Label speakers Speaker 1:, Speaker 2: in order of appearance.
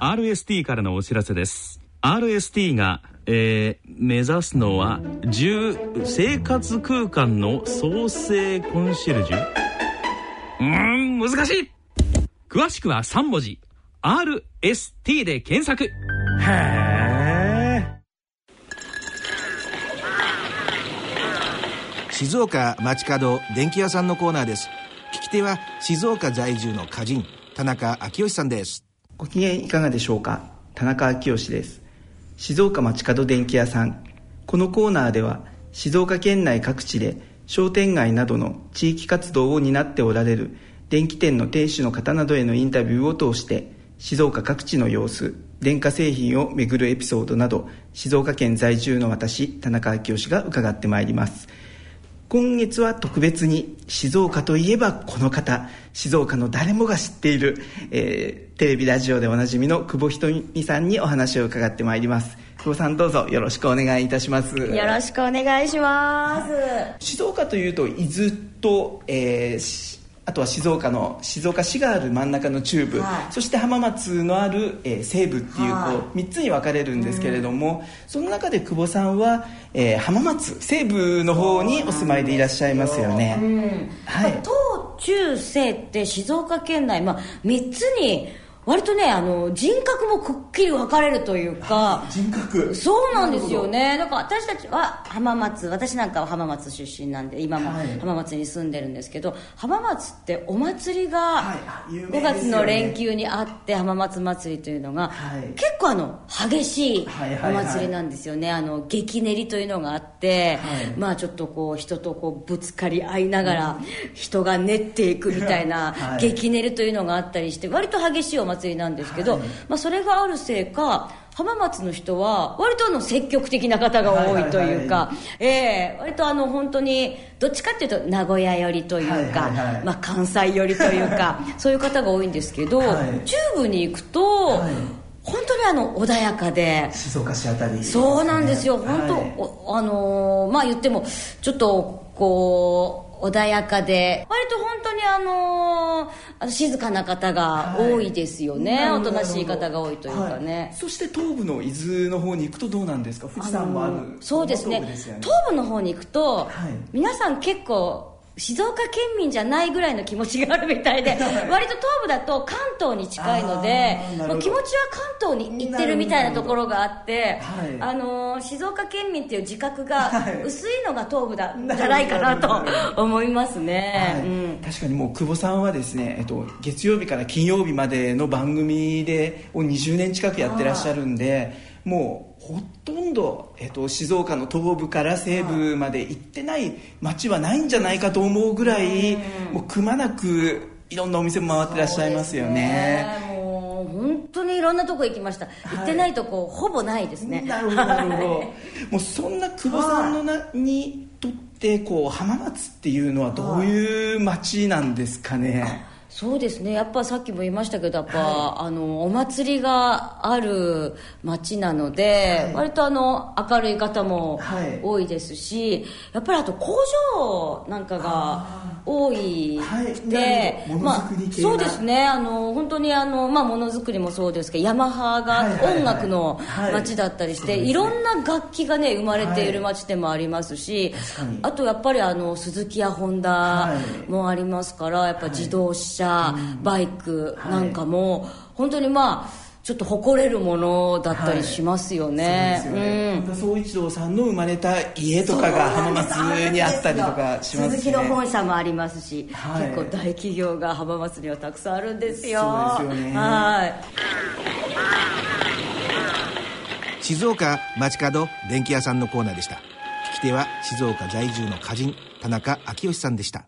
Speaker 1: RST からのお知らせです。RST が、えー、目指すのは10生活空間の創生コンシェルジュ？うーん難しい。詳しくは3文字。RST で検索。へえ
Speaker 2: 静岡町角電気屋さんのコーナーです。聞き手は静岡在住の歌人田中昭義さんです。
Speaker 3: ご機嫌いかがでしょうか？田中昭義です。静岡町角電気屋さん。このコーナーでは静岡県内各地で商店街などの地域活動を担っておられる電気店の店主の方などへのインタビューを通して静岡各地の様子電化製品をめぐるエピソードなど静岡県在住の私田中昭義が伺ってまいります。今月は特別に静岡といえばこの方静岡の誰もが知っている、えー、テレビラジオでおなじみの久保ひとみさんにお話を伺ってまいります。久保さんどうぞよろしくお願いいたします。よ
Speaker 4: ろしくお願いします。
Speaker 3: 静岡というと伊豆と、えー、あとは静岡の静岡市がある真ん中の中部、はい、そして浜松のある、えー、西部っていうはい、こう3つに分かれるんですけれども、うん、その中で久保さんは、えー、浜松西部の方にお住まいでいらっしゃいますよね、うん、
Speaker 4: はい、東中西って静岡県内、まあ、3つに割とねあの人格もくっきり分かれるというか
Speaker 3: 人格。
Speaker 4: そうなんですよね。だから私たちは浜松私なんかは浜松出身なんで今も浜松に住んでるんですけど、はい、浜松ってお祭りが5月の連休にあって浜松祭りというのが、はい、結構あの激しいお祭りなんですよね、あの激練りというのがあって、まあちょっとこう人とこうぶつかり合いながら人が練っていくみたいな激練りというのがあったりして割と激しいお祭り祭りなんですけど、はい、まあ、それがあるせいか浜松の人は割とあの積極的な方が多いというか、え割とあの本当にどっちかっていうと名古屋寄りというか、まあ、関西寄りというか そういう方が多いんですけど、はい、中部に行くと、はい。本当にあの穏やかで
Speaker 3: 静岡市あたり、
Speaker 4: ね、そうなんですよ。本当、はい、あのー、まあ言ってもちょっとこう穏やかで割と本当にあのー、静かな方が多いですよね、はい、おとなしい方が多いというかね、
Speaker 3: はい、そして東部の伊豆の方に行くとどうなんですか？富士山もある、
Speaker 4: そうですね、ね、東部の方に行くと、はい、皆さん結構静岡県民じゃないぐらいの気持ちがあるみたいで 割と東部だと関東に近いのでもう気持ちは関東に行ってるみたいなところがあって、はい、あの静岡県民っていう自覚が薄いのが東部だ、じゃないかなと思いますね、はい。うん、
Speaker 3: 確かにもう久保さんはですね、えっと、月曜日から金曜日までの番組でを20年近くやってらっしゃるんでもうほとんど、えっと、静岡の東部から西部まで行ってない街はないんじゃないかと思うぐらい、もうくまなくいろんなお店も回ってらっしゃいますよね。
Speaker 4: もう本当にいろんなとこ行きました、行ってないとこほぼないですね。
Speaker 3: なるほどなるほど。もうそんな久保さんのなにとってこう浜松っていうのはどういう街なんですかね？
Speaker 4: そうですね。やっぱさっきも言いましたけどやっぱ、はい、あのお祭りがある町なので、はい、割とあの明るい方も多いですし、はい、やっぱりあと工場なんかが多いで、まあ、そうですね。あの本当にあの、まあ、ものづくりもそうですけどヤマハが音楽の町だったりして、いろんな楽器がね生まれている町でもありますし、あとやっぱりあの鈴木やホンダもありますからやっぱ自動車車、バイクなんかも、はい、本当にまあちょっと誇れるものだったりしますよね。はい、
Speaker 3: ね。本田宗一郎さんの生まれた家とかが浜松にあったりとかします
Speaker 4: ね。鈴木の本社もありますし、はい、結構大企業が浜松にはたくさんあるんですよ。
Speaker 3: そうですよね。はい。
Speaker 2: 静岡街角電気屋さんのコーナーでした。聞き手は静岡在住の歌人田中昭義さんでした。